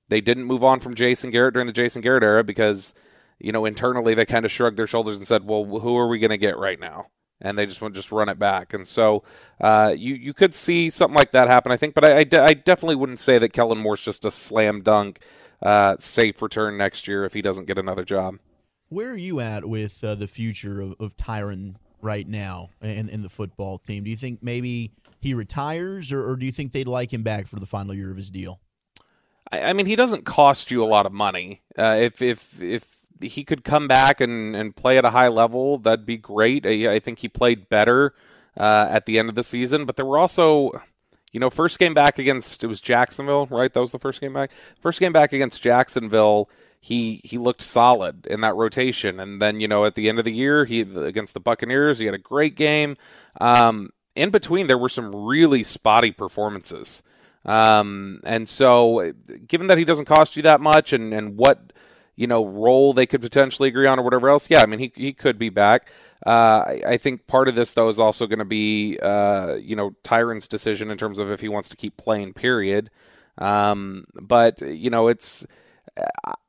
they didn't move on from Jason Garrett during the Jason Garrett era because you know, internally they kind of shrugged their shoulders and said, "Well, who are we going to get right now?" And they just want just run it back. And so uh, you you could see something like that happen, I think. But I, I, de- I definitely wouldn't say that Kellen Moore's just a slam dunk uh, safe return next year if he doesn't get another job. Where are you at with uh, the future of, of Tyron right now in, in the football team? Do you think maybe he retires, or, or do you think they'd like him back for the final year of his deal? I, I mean, he doesn't cost you a lot of money. Uh, if if if he could come back and, and play at a high level, that'd be great. I, I think he played better uh, at the end of the season, but there were also, you know, first game back against it was Jacksonville, right? That was the first game back. First game back against Jacksonville, he he looked solid in that rotation, and then you know at the end of the year, he against the Buccaneers, he had a great game. Um, in between, there were some really spotty performances. Um, and so, given that he doesn't cost you that much, and, and what you know role they could potentially agree on or whatever else, yeah, I mean he he could be back. Uh, I, I, think part of this though is also going to be uh, you know Tyron's decision in terms of if he wants to keep playing. Period. Um, but you know it's.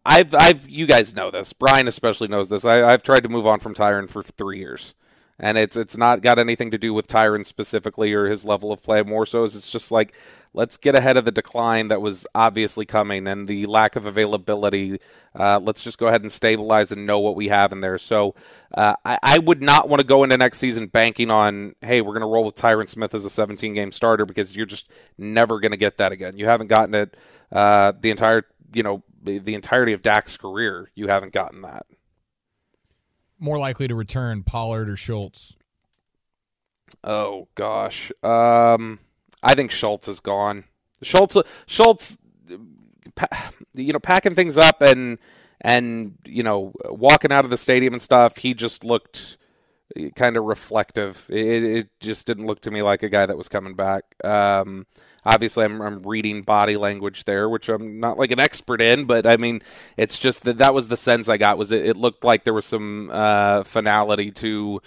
I've, I've, you guys know this. Brian especially knows this. I, I've tried to move on from Tyron for three years, and it's it's not got anything to do with Tyron specifically or his level of play. More so, is it's just like let's get ahead of the decline that was obviously coming and the lack of availability. Uh, let's just go ahead and stabilize and know what we have in there. So uh, I, I, would not want to go into next season banking on, hey, we're going to roll with Tyron Smith as a 17 game starter because you're just never going to get that again. You haven't gotten it uh, the entire, you know, the entirety of Dak's career. You haven't gotten that. More likely to return Pollard or Schultz. Oh gosh. Um, I think Schultz is gone. Schultz, Schultz, you know, packing things up and and you know, walking out of the stadium and stuff. He just looked kind of reflective. It, it, just didn't look to me like a guy that was coming back. Um, obviously, I'm, I'm, reading body language there, which I'm not like an expert in, but I mean, it's just that that was the sense I got. Was it, it looked like there was some uh, finality to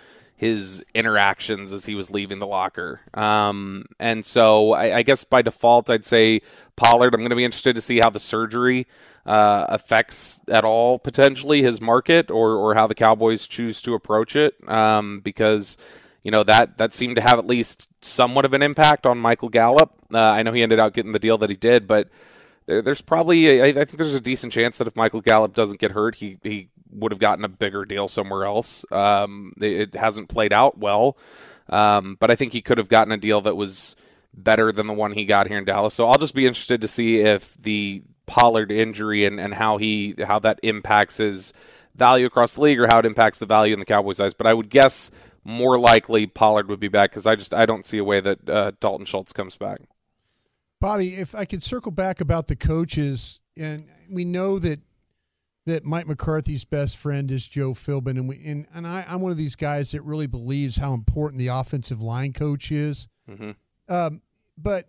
his interactions as he was leaving the locker. Um, and so I, I, guess by default, I'd say Pollard. I'm going to be interested to see how the surgery uh, affects at all potentially his market or, or how the Cowboys choose to approach it. Um, because you know that that seemed to have at least somewhat of an impact on Michael Gallup. Uh, I know he ended up getting the deal that he did, but there's probably I think there's a decent chance that if Michael Gallup doesn't get hurt, he he would have gotten a bigger deal somewhere else. Um, it, hasn't played out well, um, but I think he could have gotten a deal that was better than the one he got here in Dallas. So I'll just be interested to see if the Pollard injury and, and how he how that impacts his value across the league or how it impacts the value in the Cowboys' eyes. But I would guess more likely Pollard would be back because I just I don't see a way that uh, Dalton Schultz comes back. Bobby, if I could circle back about the coaches, and we know that that Mike McCarthy's best friend is Joe Philbin, and we and, and I, am one of these guys that really believes how important the offensive line coach is. Mm-hmm. Um, but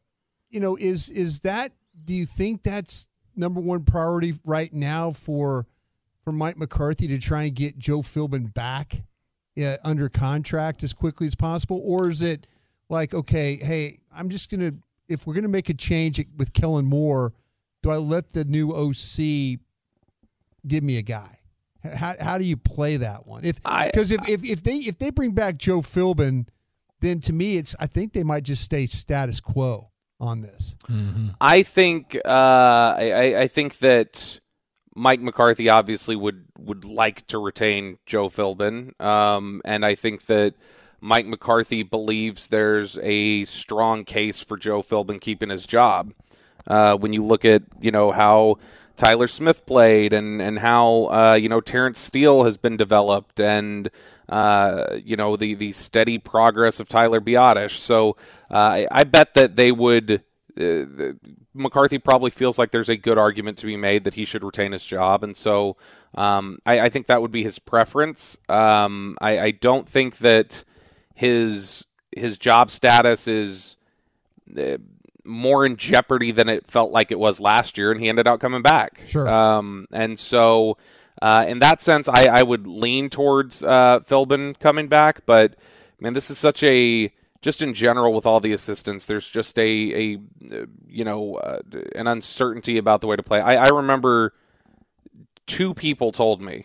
you know, is is that? Do you think that's number one priority right now for for Mike McCarthy to try and get Joe Philbin back uh, under contract as quickly as possible, or is it like, okay, hey, I'm just gonna if we're gonna make a change with Kellen Moore, do I let the new OC give me a guy. How, how do you play that one? If because if, if if they if they bring back Joe Philbin, then to me it's I think they might just stay status quo on this. Mm-hmm. I think uh, I, I think that Mike McCarthy obviously would would like to retain Joe Philbin, um, and I think that Mike McCarthy believes there's a strong case for Joe Philbin keeping his job. Uh, when you look at you know how Tyler Smith played and and how uh, you know Terence Steele has been developed and uh, you know the the steady progress of Tyler Biadasz. So uh, I, I, bet that they would. Uh, McCarthy probably feels like there's a good argument to be made that he should retain his job, and so um, I, I, think that would be his preference. Um, I, I, don't think that his his job status is uh, more in jeopardy than it felt like it was last year, and he ended up coming back. Sure. Um, and so, uh, in that sense, I, I would lean towards uh, Philbin coming back. But man, this is such a just in general with all the assistants, there's just a a you know uh, an uncertainty about the way to play. I, I remember two people told me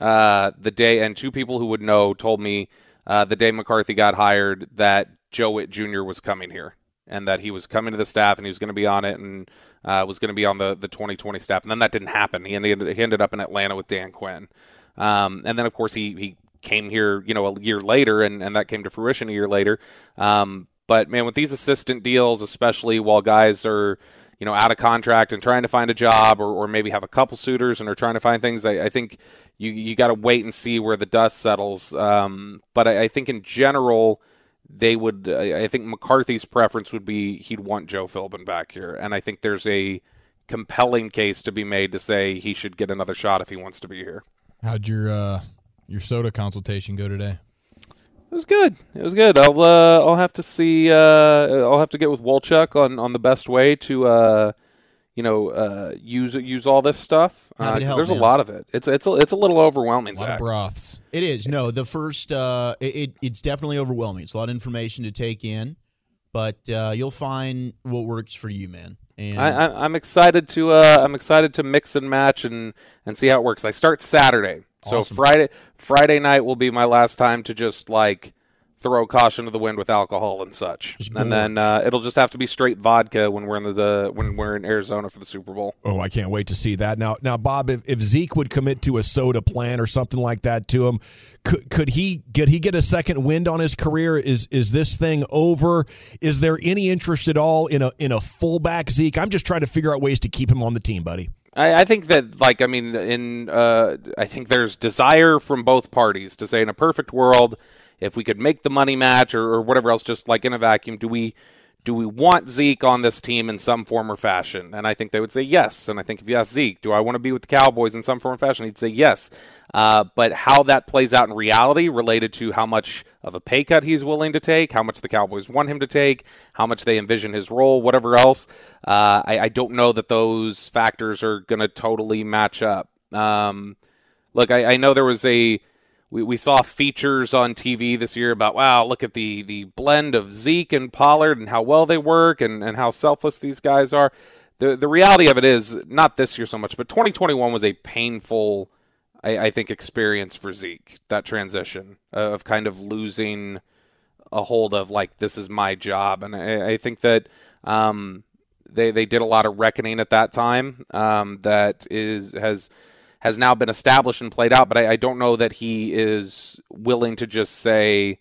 uh, the day, and two people who would know told me uh, the day McCarthy got hired that Joe Whitt Jr. was coming here and that he was coming to the staff and he was going to be on it and uh, was going to be on the, the 2020 staff. And then that didn't happen. He ended, he ended up in Atlanta with Dan Quinn. Um, and then, of course, he, he came here, you know, a year later, and, and that came to fruition a year later. Um, but, man, with these assistant deals, especially while guys are, you know, out of contract and trying to find a job or, or maybe have a couple suitors and are trying to find things, I, I think you, you got to wait and see where the dust settles. Um, but I, I think in general – they would. I think McCarthy's preference would be he'd want Joe Philbin back here, and I think there's a compelling case to be made to say he should get another shot if he wants to be here. How'd your uh, your soda consultation go today? It was good. It was good. I'll uh, I'll have to see. Uh, I'll have to get with Wolchuk on on the best way to uh, you know, uh, use use all this stuff. Uh, there's a lot of it. It's it's a, it's a little overwhelming. A lot Zach. of broths. It is. No, the first uh, it, it's definitely overwhelming. It's a lot of information to take in, but uh, you'll find what works for you, man. And I, am excited to uh, I'm excited to mix and match and and see how it works. I start Saturday, awesome. so Friday Friday night will be my last time to just like throw caution to the wind with alcohol and such. and then uh, it'll just have to be straight vodka when we're in the, the, when we're in Arizona for the Super Bowl. Oh, I can't wait to see that. Now, now, Bob, if, if Zeke would commit to a soda plan or something like that to him, could could he get he get a second wind on his career? Is is this thing over? Is there any interest at all in a in a fullback Zeke? I'm just trying to figure out ways to keep him on the team, buddy. I, I think that, like, I mean, in uh, I think there's desire from both parties to say, in a perfect world, if we could make the money match or, or whatever else, just like in a vacuum, do we do we want Zeke on this team in some form or fashion? And I think they would say yes. And I think if you ask Zeke, do I want to be with the Cowboys in some form or fashion? He'd say yes. Uh, but how that plays out in reality, related to how much of a pay cut he's willing to take, how much the Cowboys want him to take, how much they envision his role, whatever else, uh, I, I, don't know that those factors are going to totally match up. Um, look, I, I know there was a we, we saw features on TV this year about wow, look at the the blend of Zeke and Pollard and how well they work and, and how selfless these guys are. The the reality of it is not this year so much, but 2021 was a painful, I, I think, experience for Zeke. That transition of kind of losing a hold of like this is my job, and I, I think that um, they they did a lot of reckoning at that time. Um, that is has has now been established and played out, but I, I don't know that he is willing to just say,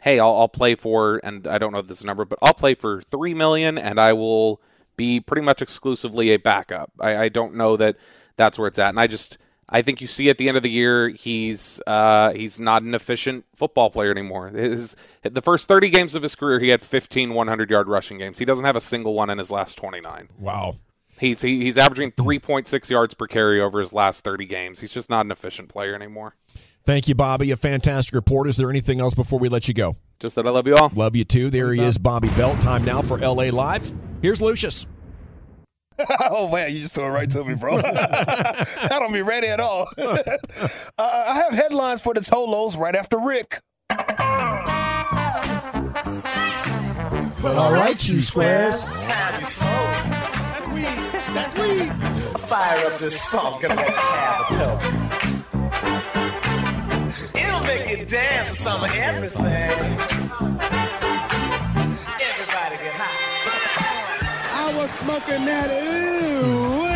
"Hey, I'll, I'll play for," and I don't know this number, but I'll play for three million, and I will be pretty much exclusively a backup. I, I don't know that that's where it's at, and I just I think you see at the end of the year he's uh, he's not an efficient football player anymore. His the first 30 games of his career he had 15 100 yard rushing games. He doesn't have a single one in his last 29. Wow. He's he, he's averaging 3.6 yards per carry over his last 30 games. He's just not an efficient player anymore. Thank you, Bobby. A fantastic report. Is there anything else before we let you go? Just that I love you all. Love you too. There he is, Bobby Belt. Time now for LA Live. Here's Lucius. oh man, you just threw it right to me, bro. I don't be ready at all. uh, I have headlines for the Tolos right after Rick. Well, all right, you squares. Fire up this funk and let's have a toke. It'll make you dance to some of everything. Everybody get high. I was smoking that ooh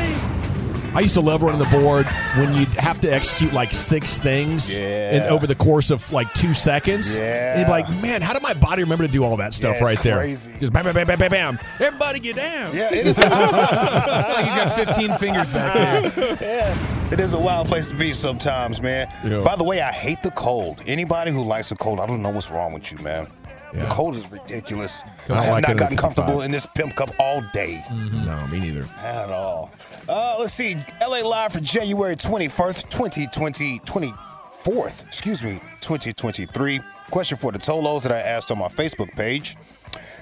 I used to love running the board when you'd have to execute like six things Yeah. in, over the course of like two seconds. Yeah. And you'd be like, man, how did my body remember to do all that stuff Yeah, it's right there? crazy. Just bam, bam, bam, bam, bam, bam. Everybody get down. Yeah, it is. like he's got 15 fingers back there. yeah, it is a wild place to be sometimes, man. Yeah. By the way, I hate the cold. Anybody who likes the cold, I don't know what's wrong with you, man. The cold is ridiculous. I have like not gotten 55. comfortable in this pimp cup all day. No, me neither. At all. Uh, let's see. LA Live for January 21st, 2020, 24th, excuse me, 2023. Question for the Tolos that I asked on my Facebook page.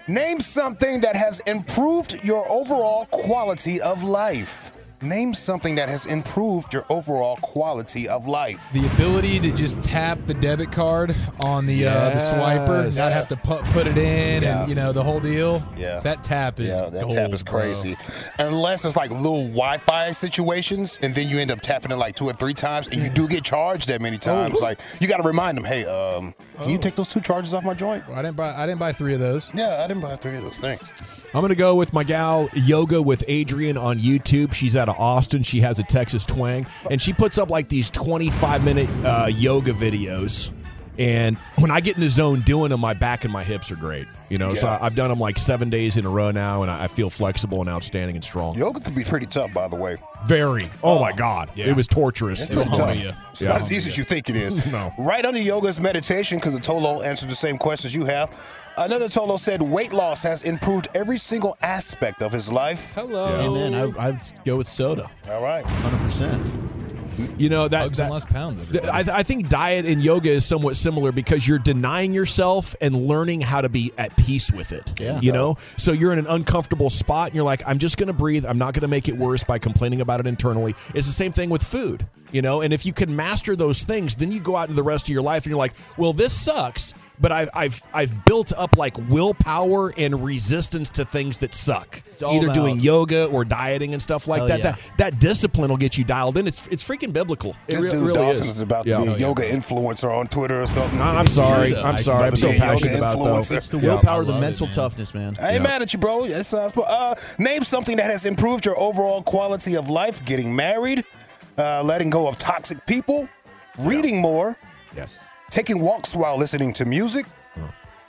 Name something that has improved your overall quality of life. Name something that has improved your overall quality of life. The ability to just tap the debit card on the uh, the swiper, not have to put, put it in, Yeah. and you know the whole deal. Yeah. that tap is Yeah, that gold, tap is bro. crazy. Unless it's like little Wi-Fi situations, and then you end up tapping it like two or three times, and you do get charged that many times. Oh. Like you got to remind them, hey, um, can you take those two charges off my joint? Well, I didn't buy. I didn't buy three of those. Yeah, I didn't buy three of those things. I'm going to go with my gal Yoga with Adriene on YouTube. She's out of Austin. She has a Texas twang, and she puts up like these 25 minute uh, yoga videos. And when I get in the zone doing them, my back and my hips are great. You know, so Yeah. I- I've done them like seven days in a row now, and I I feel flexible and outstanding and strong. Yoga can be pretty tough, by the way. Very. Oh, my oh, God. Yeah. It was torturous. It's It was oh, tough. tough. It's not as easy as you think it is. No. Right under yoga is meditation because the Tolo answered the same questions you have. Another Tolo said weight loss has improved every single aspect of his life. Hello. Amen. I, I'd go with soda. All right. 100%. You know that, that- and less pounds. I, I think diet and yoga is somewhat similar because you're denying yourself and learning how to be at peace with it. Yeah. You know, so you're in an uncomfortable spot and you're like, I'm just going to breathe. I'm not going to make it worse by complaining about it internally. It's the same thing with food. You know, and if you can master those things, then you go out into the rest of your life and you're like, well, this sucks, but I've I've I've built up like willpower and resistance to things that suck. all Either about- doing yoga or dieting and stuff like Hell that. yeah. That that discipline will get you dialed in. It's it's freaking biblical. It This re- dude really Dawson is. is, about to Yeah. be a yoga influencer on Twitter or something. I'm sorry. though. I'm sorry. I'm so Be a yoga passionate about influencer. though. It's the willpower, I the love it, mental man. toughness, man. I ain't Yeah. mad at you, bro. That sounds. Uh, name something that has improved your overall quality of life: getting married, uh, letting go of toxic people, reading more, Yes. taking walks while listening to music,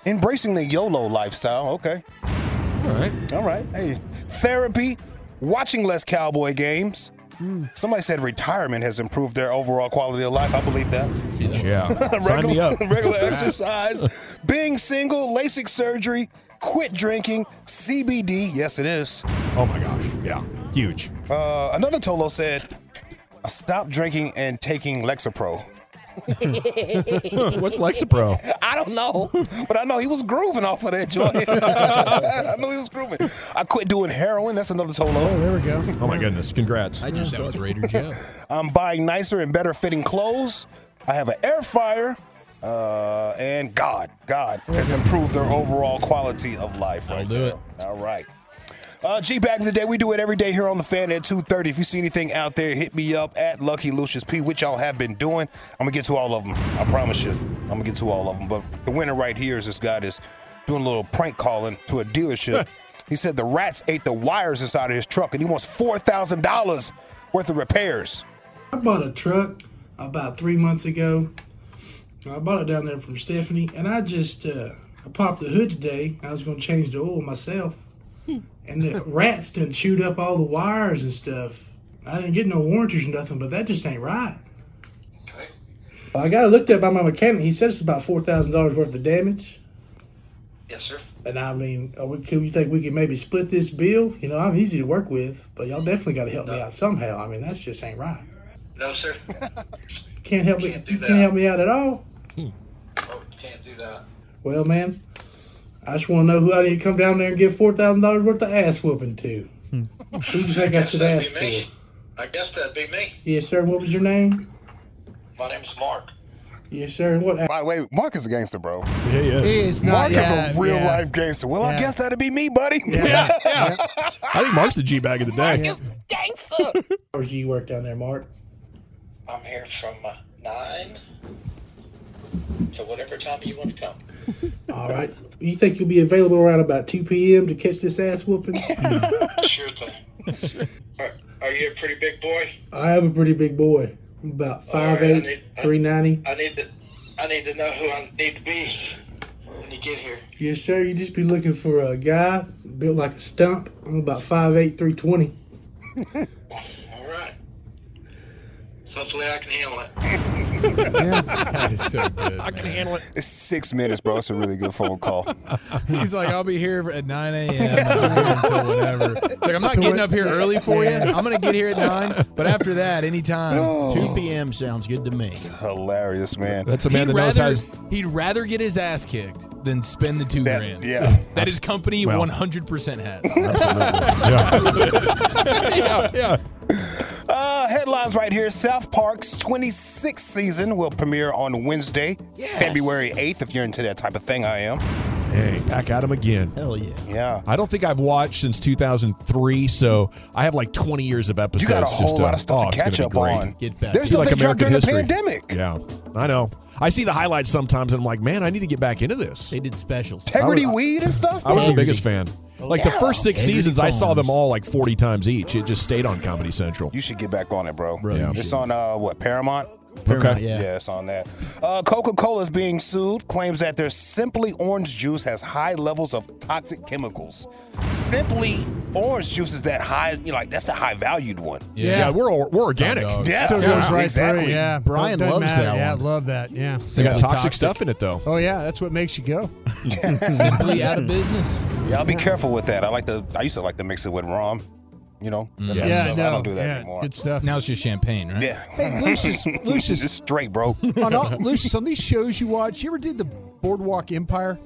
embracing the YOLO lifestyle. Okay, All right. all right. Hey, therapy, watching less cowboy games. Somebody said retirement has improved their overall quality of life. I believe that. Yeah. Sign me regular, up. regular exercise, being single, LASIK surgery, quit drinking, CBD. Yes, it is. Oh my gosh. Yeah. Huge. Uh, another Tolo said, "Stop drinking and taking Lexapro." What's Lexapro? I don't know, but I know he was grooving off of that joint. I know he was grooving. I quit doing heroin. That's another Oh, there we go. Oh my goodness. Congrats. I just that was Raider Joe. I'm buying nicer and better fitting clothes. I have an air fryer. Uh, and God, God has improved their overall quality of life. Right I'll do there. it. All right. Uh, G back of the day. We do it every day here on the fan at 2.30. If you see anything out there, hit me up at Lucky Lucius P, which y'all have been doing. I'm going to get to all of them. I promise you. I'm going to get to all of them. But the winner right here is this guy that's doing a little prank calling to a dealership. he said the rats ate the wires inside of his truck, and he wants $4,000 worth of repairs. I bought a truck about three months ago. I bought it down there from Stephanie, and I just uh, I popped the hood today. I was going to change the oil myself, and the rats done chewed up all the wires and stuff. I didn't get no warranties or nothing, but that just ain't right. Well, I got it looked at by my mechanic. He said it's about four thousand dollars worth of damage. Yes, sir. And I mean, are we, can you think we can maybe split this bill? You know, I'm easy to work with, but y'all definitely got to help me out somehow. I mean, that's just ain't right. No, sir. Can't help me. Can't do You can't help me out at all. Oh, can't do that. Well, man, I just want to know who I need to come down there and give four thousand dollars worth of ass whooping to. who do you think I should ask for? I guess that'd be me. Yes, sir. What was your name? My name's Mark. Yes, sir. And what? By the way, Mark is a gangster, bro. Yeah, he is. He is not. Mark yeah, is a real yeah. life gangster. Well, I guess that'd be me, buddy. Yeah. yeah. I think Mark's the G bag of the day. gangster. hours do you work down there, Mark? I'm here from uh, 9 to whatever time you want to come. All right. You think you'll be available around about two p.m. to catch this ass whooping? Sure thing. All right. Are you a pretty big boy? I am a pretty big boy. I'm about All right, I 5'8", need- I- 390. I need to. I need to know who I need to be when you get here. Yes, sir. You just be looking for a guy built like a stump. I'm about 5'8", 320. All right. Hopefully, I can handle it. yeah, that is so good. I can handle it. It's six minutes, bro. It's a really good phone call. He's like, I'll be here at 9 a.m. I'll be here until whenever. It's Like, I'm not getting up here early for you. I'm going to get here at 9, but after that, anytime. 2 p.m. sounds good to me. It's Hilarious, man. That's a man He'd that knows how rather, to. he'd rather get his ass kicked than spend the two That- grand. yeah. That his company Well. 100% has. yeah, yeah. Uh, headlines right here. South Park's 26th season will premiere on Wednesday, February 8th. If you're into that type of thing, I am. Hey, back at him again. Hell yeah. Yeah. I don't think I've watched since 2003, so I have like 20 years of episodes. You episodes. got a whole to, lot of uh, stuff oh, to it's catch gonna up be great. on. Get back. There's Be stuff like they dropped American during history. the pandemic. Yeah, I know. I see the highlights sometimes, and I'm like, man, I need to get back into this. They did specials. Integrity was- weed and stuff. I was the biggest fan. Like the first six Integrity seasons, I saw them all like 40 times each. It just stayed on Comedy Central. You should get back on it, bro. Bro, you It's on uh, what Paramount. Paramount, Okay. Yeah. Yeah, it's on that. Uh, Coca Cola is being sued, claims that their Simply Orange juice has high levels of toxic chemicals. Simply Orange juice is that high, you know, like that's the high valued one. Yeah, we're we're organic. dog. Yeah, Still yeah, goes right exactly. through. Yeah, Brian loves matter. that Yeah, one. love that. Yeah. They got toxic, toxic. stuff in it though. Oh yeah, that's what makes you go. Simply out of business. Yeah, I'll be careful with that. I like to. I used to like to mix it with rum. You know. Mm. That Yeah. Yeah, no, I don't do that yeah, anymore. Good stuff. Now it's just champagne, right? Yeah. Hey, Lucius, Lucius, Just straight, bro. on all, Lucius, on these shows you watch, you ever did the Boardwalk Empire?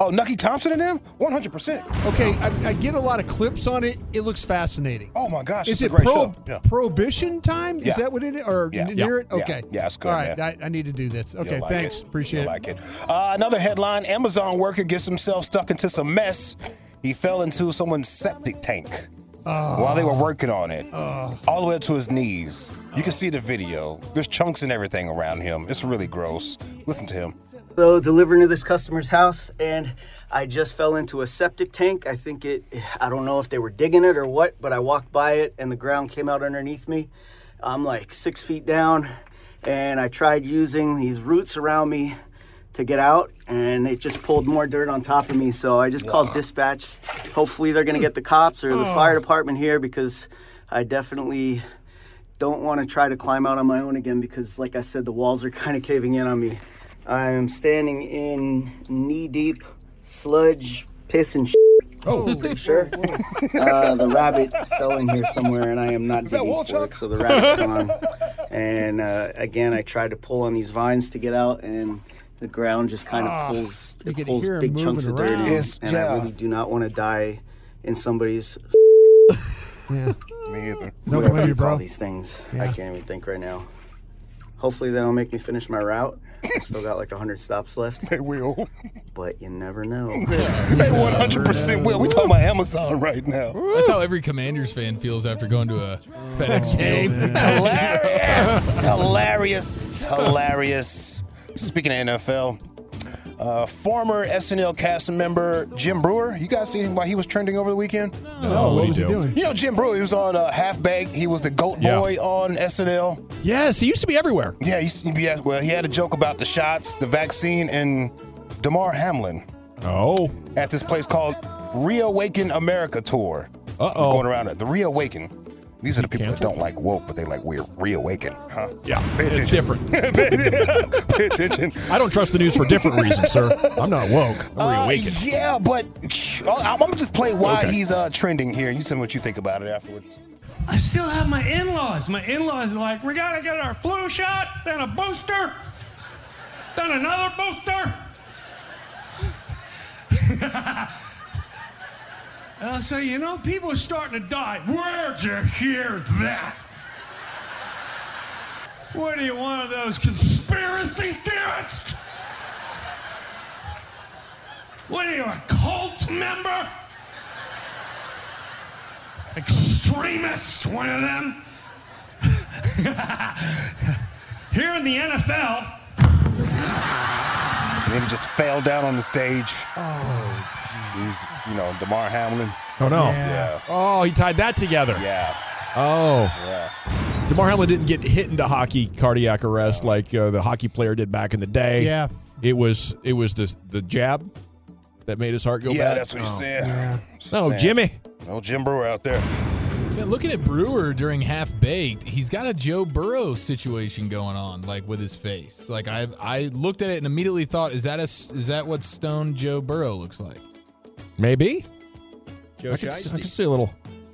Oh, Nucky Thompson and them? 100%. Okay, I, I get a lot of clips on it. It looks fascinating. Oh, my gosh. Is it's it a great pro- show. Yeah. prohibition time? Is Yeah. that what it is? Or Yeah. near Yeah. it? Okay. Yeah, it's good, All right, man. I, I need to do this. Okay, like thanks. it. Appreciate You'll it. like it. Uh, another headline Amazon worker gets himself stuck into some mess. He fell into someone's septic tank while they were working on it, all the way up to his knees. You can see the video. There's chunks and everything around him. It's really gross. Listen to him. So delivering to this customer's house, and I just fell into a septic tank. I think it. I don't know if they were digging it or what, but I walked by it and the ground came out underneath me. I'm like six feet down, and I tried using these roots around me to get out, and it just pulled more dirt on top of me. So I just called dispatch. Hopefully they're gonna get the cops or the fire department here because I definitely don't want to try to climb out on my own again because, like I said, the walls are kind of caving in on me. I am standing in knee deep sludge, piss, and shit. Oh, sure. Uh, the rabbit fell in here somewhere, and I am not digging for it, so the rabbit's gone. And uh, again, I tried to pull on these vines to get out, and the ground just kind of Ah, pulls, you it pulls big chunks of moving dirt in, around. It's- and yeah. I really do not want to die in somebody's Yeah. Me either. No whatever blame you you, bro. call these things. I can't even think right now. Hopefully, that'll make me finish my route. I still got like 100 stops left, They will. but you never know. They 100% will. We talking about Amazon right now. That's how every Commanders fan feels after going to a FedEx field. Hilarious. Hilarious. Hilarious. Speaking of NFL, uh, former SNL cast member Jim Breuer. You guys seen him while he was trending over the weekend? No, what was he doing? You know Jim Breuer. He was on uh, Half Baked. He was the Goat Yeah. Boy on SNL. Yes, he used to be everywhere. Yeah, he's, yeah. Well, he had a joke about the shots, the vaccine, and Damar Hamlin Oh, at this place called Reawaken America Tour. Uh-oh. Going around it. The Reawaken. These are the people that don't like woke, but they like we're reawaken. Huh? yeah, Pay it's different. Pay attention. I don't trust the news for different reasons, sir. I'm not woke. I'm Uh, reawakened. yeah, but I'm gonna just play why Okay. he's uh, trending here. You tell me what you think about it afterwards. I still have my in-laws. My in-laws are like, we gotta get our flu shot, then a booster, then another booster. and I'll say, you know, people are starting to die. Where'd you hear that? What are you, one of those conspiracy theorists? What are you, a cult member? Extremist, one of them? Here in the NFL, And then he just fell down on the stage. Oh, He's, you know, Damar Hamlin. Oh no. Yeah. Oh, he tied that together. Yeah. Oh. Yeah. Damar Hamlin didn't get hit into hockey cardiac arrest like uh, the hockey player did back in the day. Yeah. It was it was the the jab that made his heart go Yeah, bad. that's what he's Oh. saying. That's what No, saying. Jimmy. No Jim Breuer out there. Yeah, looking at Breuer during half baked, he's got a Joe Burrow situation going on, like with his face. Like I, I looked at it and immediately thought, is that a, is that what Stone Joe Burrow looks like? Maybe. Joe I could, I could see a little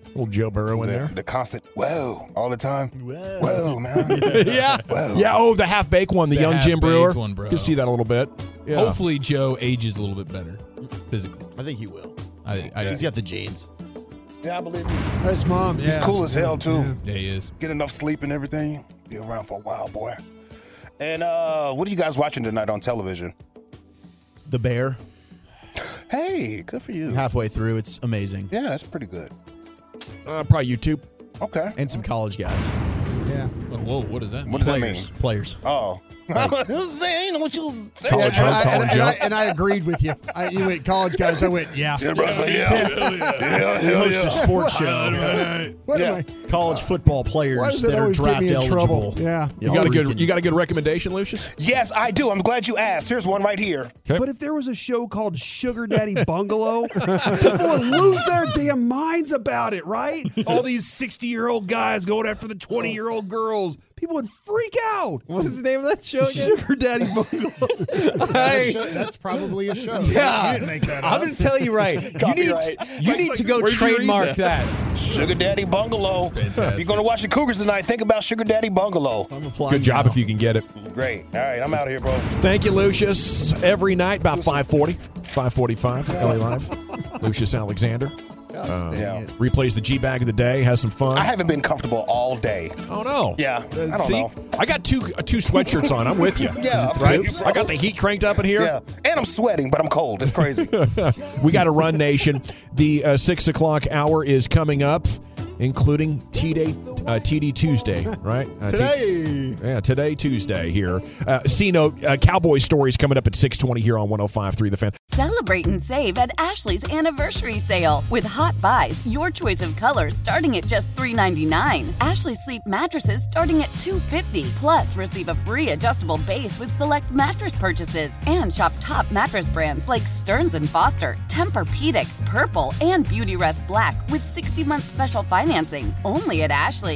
little Joe Burrow in The, there. the constant whoa all the time. Whoa, man. yeah. Whoa. Yeah. Oh, the half baked one, the, The young Jim Breuer. one, bro. Could see that a little bit. Yeah. Hopefully, Joe ages a little bit better physically. I think he will. I, I He's got the genes. Yeah, I believe you. His mom. He's cool as hell too. Yeah, he is. Get enough sleep and everything. Be around for a while, boy. And uh what are you guys watching tonight on television? The Bear. Hey, good for you. Halfway through, it's amazing. Yeah, that's pretty good. Uh, probably YouTube. Okay. And some college guys. Yeah. Whoa, what does that mean? Does Players. that mean? Players. Oh. I was saying what you was saying. College and, I, all and, in and I, and I agreed with you. I, you went college guys. I went, yeah. Yeah, bro, I was like, yeah. Yeah, yeah, We host yeah. a sports show. What Yeah. am I? College football players Why does it that are always get draft me in eligible. trouble? Yeah. You got a good you got a good recommendation, Lucius? Yes, I do. I'm glad you asked. Here's one right here. But if there was a show called Sugar Daddy Bungalow, people would lose their damn minds about it, right? All these 60 year old guys going after the 20 year old girls. People would freak out. What is the name of that show again? Sugar Daddy Bungalow. That's, a that's probably a show. Yeah. You didn't make that I'm up. going to tell you right. You need Copyright. you need to go Where'd you read trademark that. Sugar Daddy Bungalow. fantastic. If you're gonna watch the Cougars tonight, think about Sugar Daddy Bungalow. I'm applying Good job now. if you can get it. Great. All right, I'm out of here, bro. Thank you, Lucius. Every night about 540, 545, LA Live. Lucius Alexander. Uh, Yeah. Replays the G bag of the day, has some fun. I haven't been comfortable all day. oh no. Yeah, I don't See, know. I got two uh, two sweatshirts on. I'm with you. Yeah, I'm right. with you, bro. I got the heat cranked up in here. Yeah, and I'm sweating, but I'm cold. It's crazy. we got to run, nation. The uh, six o'clock hour is coming up, including T Day, uh, TD Tuesday, right? Uh, T- Today. yeah, today Tuesday here. Uh, C note: uh, Cowboy stories coming up at six twenty here on 105.3 The Fan. Celebrate and save at Ashley's anniversary sale with Hot Buys, your choice of colors starting at just $3.99. Ashley Sleep mattresses starting at $2.50. Plus, receive a free adjustable base with select mattress purchases and shop top mattress brands like Stearns and Foster, Tempur-Pedic, Purple, and Beautyrest Black with 60-month special financing only at Ashley.